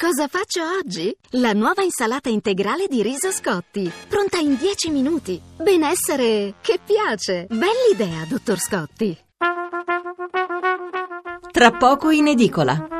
Cosa faccio oggi? La nuova insalata integrale di riso Scotti, pronta in 10 minuti. Benessere che piace. Bell'idea, dottor Scotti. Tra poco in edicola.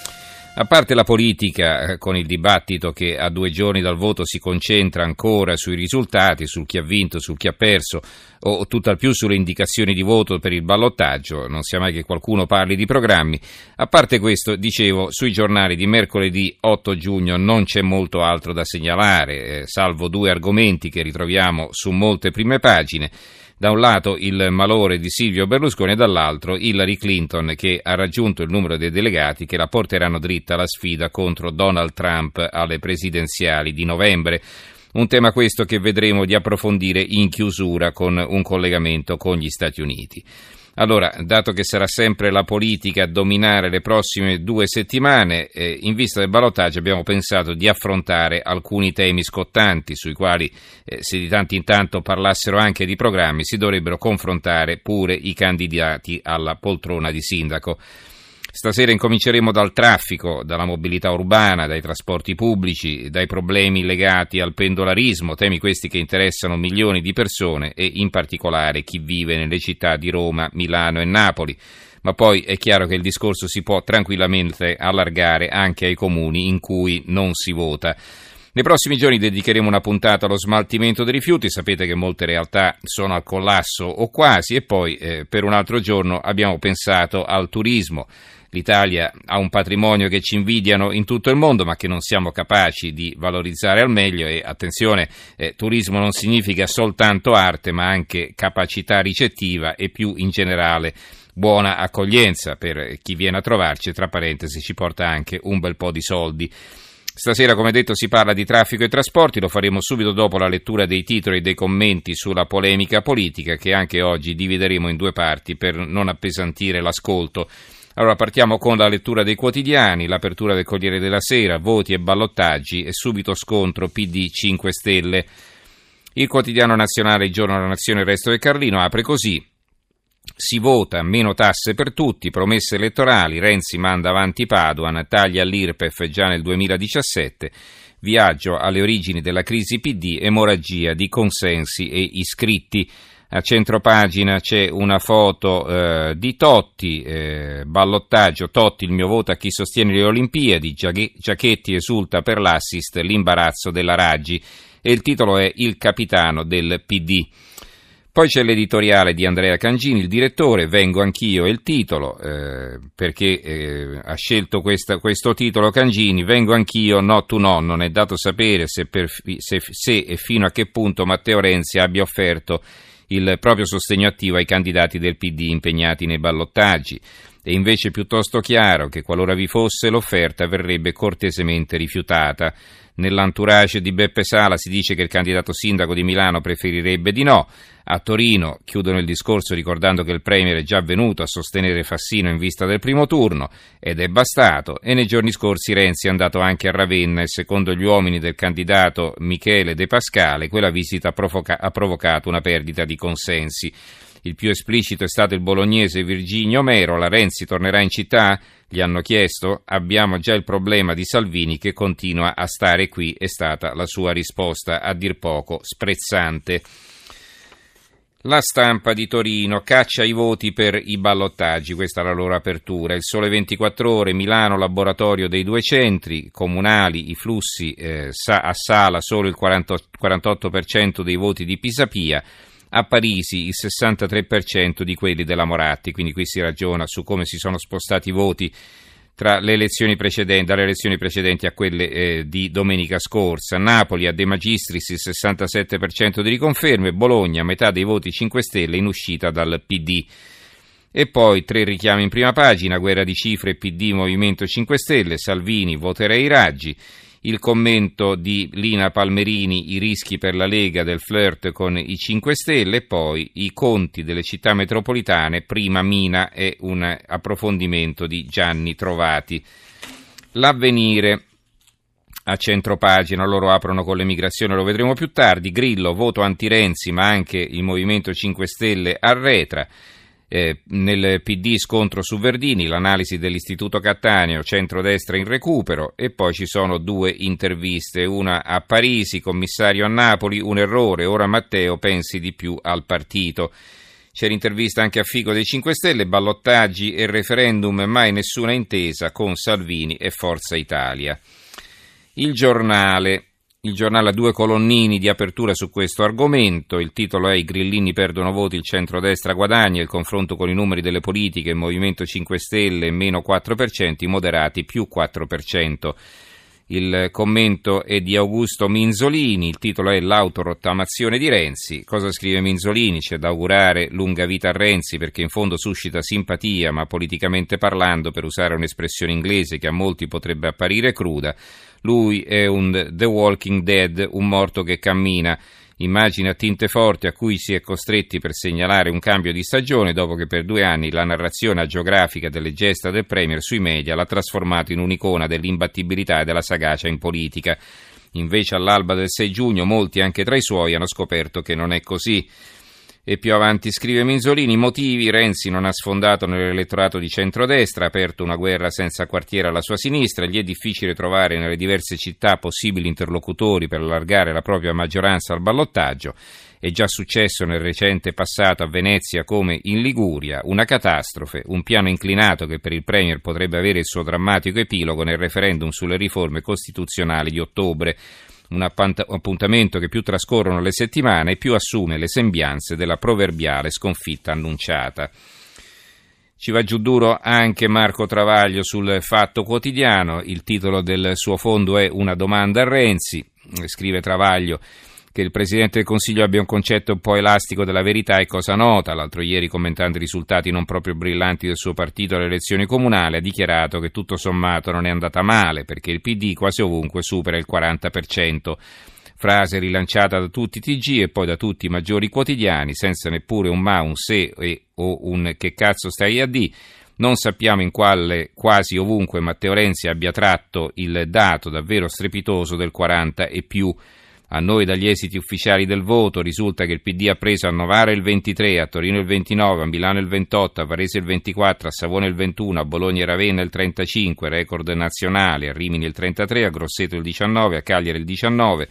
A parte la politica, eh, con il dibattito che a due giorni dal voto si concentra ancora sui risultati, sul chi ha vinto, sul chi ha perso, o tutt'al più sulle indicazioni di voto per il ballottaggio, non sia mai che qualcuno parli di programmi, a parte questo, dicevo, sui giornali di mercoledì 8 giugno non c'è molto altro da segnalare, eh, salvo due argomenti che ritroviamo su molte prime pagine da un lato il malore di Silvio Berlusconi e dall'altro Hillary Clinton che ha raggiunto il numero dei delegati che la porteranno dritta alla sfida contro Donald Trump alle presidenziali di novembre. Un tema questo che vedremo di approfondire in chiusura con un collegamento con gli Stati Uniti. Allora, dato che sarà sempre la politica a dominare le prossime due settimane, eh, in vista del ballottaggio abbiamo pensato di affrontare alcuni temi scottanti sui quali, eh, se di tanto in tanto parlassero anche di programmi, si dovrebbero confrontare pure i candidati alla poltrona di sindaco. Stasera incominceremo dal traffico, dalla mobilità urbana, dai trasporti pubblici, dai problemi legati al pendolarismo, temi questi che interessano milioni di persone e in particolare chi vive nelle città di Roma, Milano e Napoli. Ma poi è chiaro che il discorso si può tranquillamente allargare anche ai comuni in cui non si vota. Nei prossimi giorni dedicheremo una puntata allo smaltimento dei rifiuti, sapete che molte realtà sono al collasso o quasi e poi eh, per un altro giorno abbiamo pensato al turismo. L'Italia ha un patrimonio che ci invidiano in tutto il mondo, ma che non siamo capaci di valorizzare al meglio. E attenzione, eh, turismo non significa soltanto arte, ma anche capacità ricettiva e più in generale buona accoglienza per chi viene a trovarci. Tra parentesi, ci porta anche un bel po' di soldi. Stasera, come detto, si parla di traffico e trasporti, lo faremo subito dopo la lettura dei titoli e dei commenti sulla polemica politica che anche oggi divideremo in due parti per non appesantire l'ascolto. Allora partiamo con la lettura dei quotidiani, l'apertura del Corriere della Sera, voti e ballottaggi e subito scontro PD 5 Stelle. Il quotidiano nazionale Il giorno della nazione il resto del Carlino apre così. Si vota, meno tasse per tutti, promesse elettorali, Renzi manda avanti Paduan, taglia all'IRPEF già nel 2017, viaggio alle origini della crisi PD, emorragia di consensi e iscritti. A centropagina c'è una foto eh, di Totti, eh, ballottaggio, Totti il mio voto a chi sostiene le Olimpiadi, Giachetti esulta per l'assist, l'imbarazzo della Raggi. E il titolo è Il capitano del PD. Poi c'è l'editoriale di Andrea Cangini, il direttore, Vengo anch'io, è il titolo, eh, perché eh, ha scelto questa, questo titolo Cangini, Vengo anch'io, no tu no, non è dato sapere se, per, se, se e fino a che punto Matteo Renzi abbia offerto il proprio sostegno attivo ai candidati del PD impegnati nei ballottaggi. È invece piuttosto chiaro che qualora vi fosse l'offerta verrebbe cortesemente rifiutata. Nell'entourage di Beppe Sala si dice che il candidato sindaco di Milano preferirebbe di no. A Torino chiudono il discorso ricordando che il Premier è già venuto a sostenere Fassino in vista del primo turno ed è bastato. E nei giorni scorsi Renzi è andato anche a Ravenna e secondo gli uomini del candidato Michele De Pascale quella visita ha provocato una perdita di consensi. Il più esplicito è stato il bolognese Virginio Mero. La Renzi tornerà in città? Gli hanno chiesto. Abbiamo già il problema di Salvini che continua a stare qui, è stata la sua risposta, a dir poco sprezzante. La stampa di Torino caccia i voti per i ballottaggi, questa è la loro apertura. Il sole 24 ore, Milano, laboratorio dei due centri comunali, i flussi eh, a Sala solo il 40, 48% dei voti di Pisapia a Parisi il 63% di quelli della Moratti, quindi qui si ragiona su come si sono spostati i voti le elezioni dalle elezioni precedenti a quelle eh, di domenica scorsa. Napoli a De Magistris il 67% di riconferme, Bologna metà dei voti 5 Stelle in uscita dal PD. E poi tre richiami in prima pagina, guerra di cifre, PD, Movimento 5 Stelle, Salvini, voterei Raggi. Il commento di Lina Palmerini, i rischi per la Lega del flirt con i 5 Stelle e poi i conti delle città metropolitane, prima Mina e un approfondimento di Gianni Trovati. L'avvenire a centro pagina, loro aprono con l'emigrazione, lo vedremo più tardi, Grillo, voto anti-Renzi ma anche il Movimento 5 Stelle arretra. Eh, nel PD scontro su Verdini, l'analisi dell'Istituto Cattaneo, centrodestra in recupero e poi ci sono due interviste, una a Parisi, commissario a Napoli, un errore, ora Matteo pensi di più al partito. C'è l'intervista anche a Figo dei 5 Stelle, ballottaggi e referendum, mai nessuna intesa con Salvini e Forza Italia. Il giornale il giornale ha due colonnini di apertura su questo argomento. Il titolo è I grillini perdono voti, il centrodestra guadagna, il confronto con i numeri delle politiche, il Movimento 5 Stelle meno 4%, i moderati più 4%. Il commento è di Augusto Minzolini, il titolo è L'autorottamazione di Renzi. Cosa scrive Minzolini? C'è da augurare lunga vita a Renzi perché in fondo suscita simpatia, ma politicamente parlando, per usare un'espressione inglese che a molti potrebbe apparire cruda, lui è un The Walking Dead, un morto che cammina. Immagine a tinte forti a cui si è costretti per segnalare un cambio di stagione dopo che per due anni la narrazione agiografica delle gesta del Premier sui media l'ha trasformato in un'icona dell'imbattibilità e della sagacia in politica. Invece all'alba del 6 giugno molti anche tra i suoi hanno scoperto che non è così. E più avanti scrive Minzolini, motivi, Renzi non ha sfondato nell'elettorato di centrodestra, ha aperto una guerra senza quartiere alla sua sinistra, gli è difficile trovare nelle diverse città possibili interlocutori per allargare la propria maggioranza al ballottaggio. È già successo nel recente passato a Venezia come in Liguria, una catastrofe, un piano inclinato che per il Premier potrebbe avere il suo drammatico epilogo nel referendum sulle riforme costituzionali di ottobre un appuntamento che più trascorrono le settimane più assume le sembianze della proverbiale sconfitta annunciata. Ci va giù duro anche Marco Travaglio sul Fatto Quotidiano, il titolo del suo fondo è Una domanda a Renzi, scrive Travaglio che il Presidente del Consiglio abbia un concetto un po' elastico della verità è cosa nota. L'altro ieri, commentando i risultati non proprio brillanti del suo partito alle elezioni comunali, ha dichiarato che tutto sommato non è andata male perché il PD quasi ovunque supera il 40%. Frase rilanciata da tutti i TG e poi da tutti i maggiori quotidiani, senza neppure un ma, un se e, o un che cazzo stai a di. Non sappiamo in quale quasi ovunque Matteo Renzi abbia tratto il dato davvero strepitoso del 40 e più a noi dagli esiti ufficiali del voto risulta che il PD ha preso a Novara il 23, a Torino il 29, a Milano il 28, a Varese il 24, a Savone il 21, a Bologna e Ravenna il 35, record nazionale, a Rimini il 33, a Grosseto il 19, a Cagliari il 19,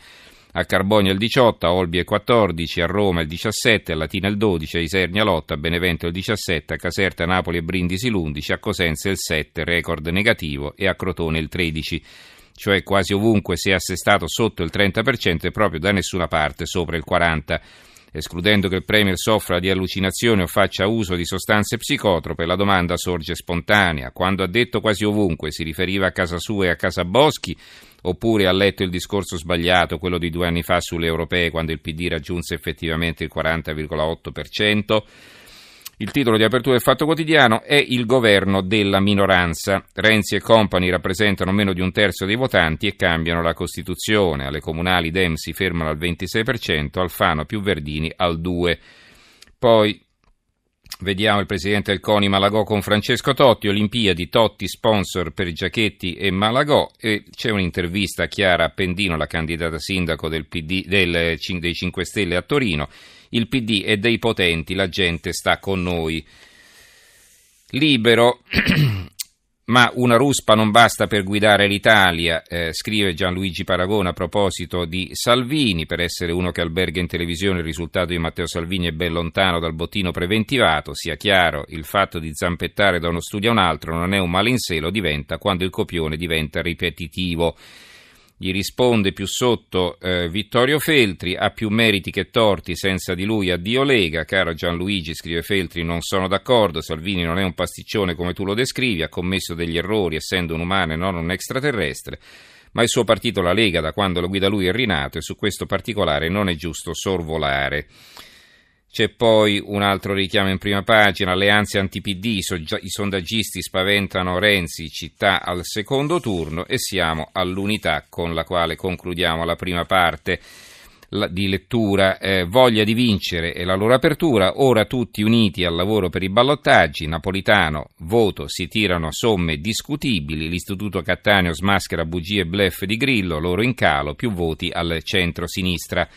a Carbogna il 18, a Olbia il 14, a Roma il 17, a Latina il 12, a Isernia l'8, a Benevento il 17, a Caserta, Napoli e Brindisi l'11, a Cosenza il 7, record negativo, e a Crotone il 13 cioè quasi ovunque si è assestato sotto il 30% e proprio da nessuna parte sopra il 40%. Escludendo che il Premier soffra di allucinazione o faccia uso di sostanze psicotrope, la domanda sorge spontanea. Quando ha detto quasi ovunque si riferiva a casa sua e a casa Boschi, oppure ha letto il discorso sbagliato, quello di due anni fa sulle europee, quando il PD raggiunse effettivamente il 40,8%? Il titolo di apertura del Fatto Quotidiano è Il governo della minoranza. Renzi e compagni rappresentano meno di un terzo dei votanti e cambiano la Costituzione. Alle comunali Dem si fermano al 26%, Alfano più Verdini al 2%. Poi Vediamo il presidente del CONI Malagò con Francesco Totti, Olimpiadi, Totti sponsor per Giachetti e Malagò e c'è un'intervista a Chiara Appendino, la candidata sindaco del PD, del, dei 5 Stelle a Torino il PD è dei potenti, la gente sta con noi. Libero, ma una ruspa non basta per guidare l'Italia, eh, scrive Gianluigi Paragona a proposito di Salvini, per essere uno che alberga in televisione il risultato di Matteo Salvini è ben lontano dal bottino preventivato, sia chiaro, il fatto di zampettare da uno studio a un altro non è un male in sé, lo diventa quando il copione diventa ripetitivo. Gli risponde più sotto eh, Vittorio Feltri, ha più meriti che torti, senza di lui addio Lega, caro Gianluigi, scrive Feltri, non sono d'accordo, Salvini non è un pasticcione come tu lo descrivi, ha commesso degli errori essendo un umano e non un extraterrestre, ma il suo partito, la Lega, da quando lo guida lui è rinato e su questo particolare non è giusto sorvolare. C'è poi un altro richiamo in prima pagina, le ansie anti-PD, i sondaggisti spaventano Renzi, città al secondo turno e siamo all'unità con la quale concludiamo la prima parte di lettura, eh, voglia di vincere e la loro apertura, ora tutti uniti al lavoro per i ballottaggi, Napolitano, voto, si tirano somme discutibili, l'Istituto Cattaneo smaschera bugie e blef di Grillo, loro in calo, più voti al centro-sinistra.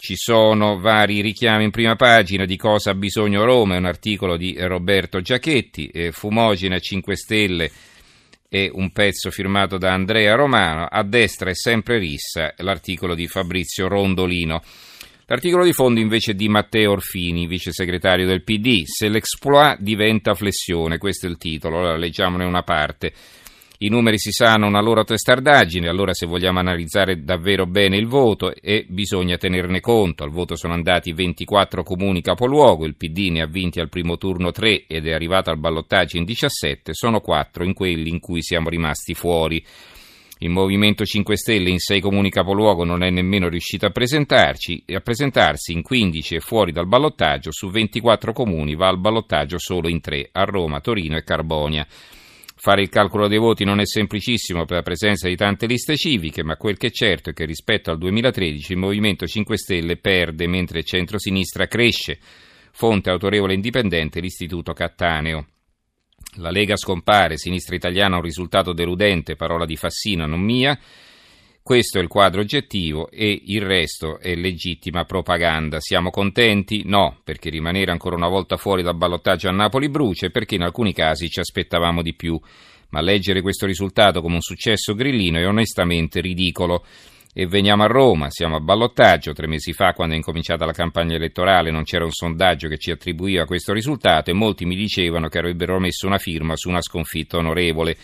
Ci sono vari richiami in prima pagina di cosa ha bisogno Roma, è un articolo di Roberto Giachetti, eh, Fumogena 5 Stelle e un pezzo firmato da Andrea Romano, a destra è sempre rissa, l'articolo di Fabrizio Rondolino. L'articolo di fondo invece è di Matteo Orfini, vice segretario del PD, se l'exploit diventa flessione, questo è il titolo, allora leggiamone una parte. I numeri si sanno una loro testardaggine, allora se vogliamo analizzare davvero bene il voto e bisogna tenerne conto. Al voto sono andati 24 comuni capoluogo, il PD ne ha vinti al primo turno 3 ed è arrivato al ballottaggio in 17, sono 4 in quelli in cui siamo rimasti fuori. Il Movimento 5 Stelle in 6 comuni capoluogo non è nemmeno riuscito a, a presentarsi, in 15 è fuori dal ballottaggio, su 24 comuni va al ballottaggio solo in 3, a Roma, Torino e Carbonia. Fare il calcolo dei voti non è semplicissimo per la presenza di tante liste civiche, ma quel che è certo è che rispetto al 2013 il Movimento 5 Stelle perde mentre il centrosinistra cresce. Fonte autorevole e indipendente l'Istituto Cattaneo. La Lega scompare, Sinistra Italiana un risultato deludente, parola di Fassina, non mia. Questo è il quadro oggettivo e il resto è legittima propaganda. Siamo contenti? No, perché rimanere ancora una volta fuori dal ballottaggio a Napoli brucia e perché in alcuni casi ci aspettavamo di più. Ma leggere questo risultato come un successo grillino è onestamente ridicolo. E veniamo a Roma, siamo a ballottaggio. Tre mesi fa, quando è incominciata la campagna elettorale, non c'era un sondaggio che ci attribuiva questo risultato e molti mi dicevano che avrebbero messo una firma su una sconfitta onorevole.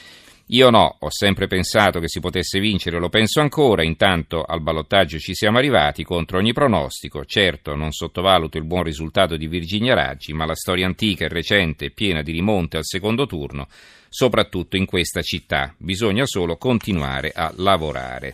Io no, ho sempre pensato che si potesse vincere, lo penso ancora, intanto al ballottaggio ci siamo arrivati contro ogni pronostico. Certo, non sottovaluto il buon risultato di Virginia Raggi, ma la storia antica e recente è piena di rimonte al secondo turno, soprattutto in questa città. Bisogna solo continuare a lavorare.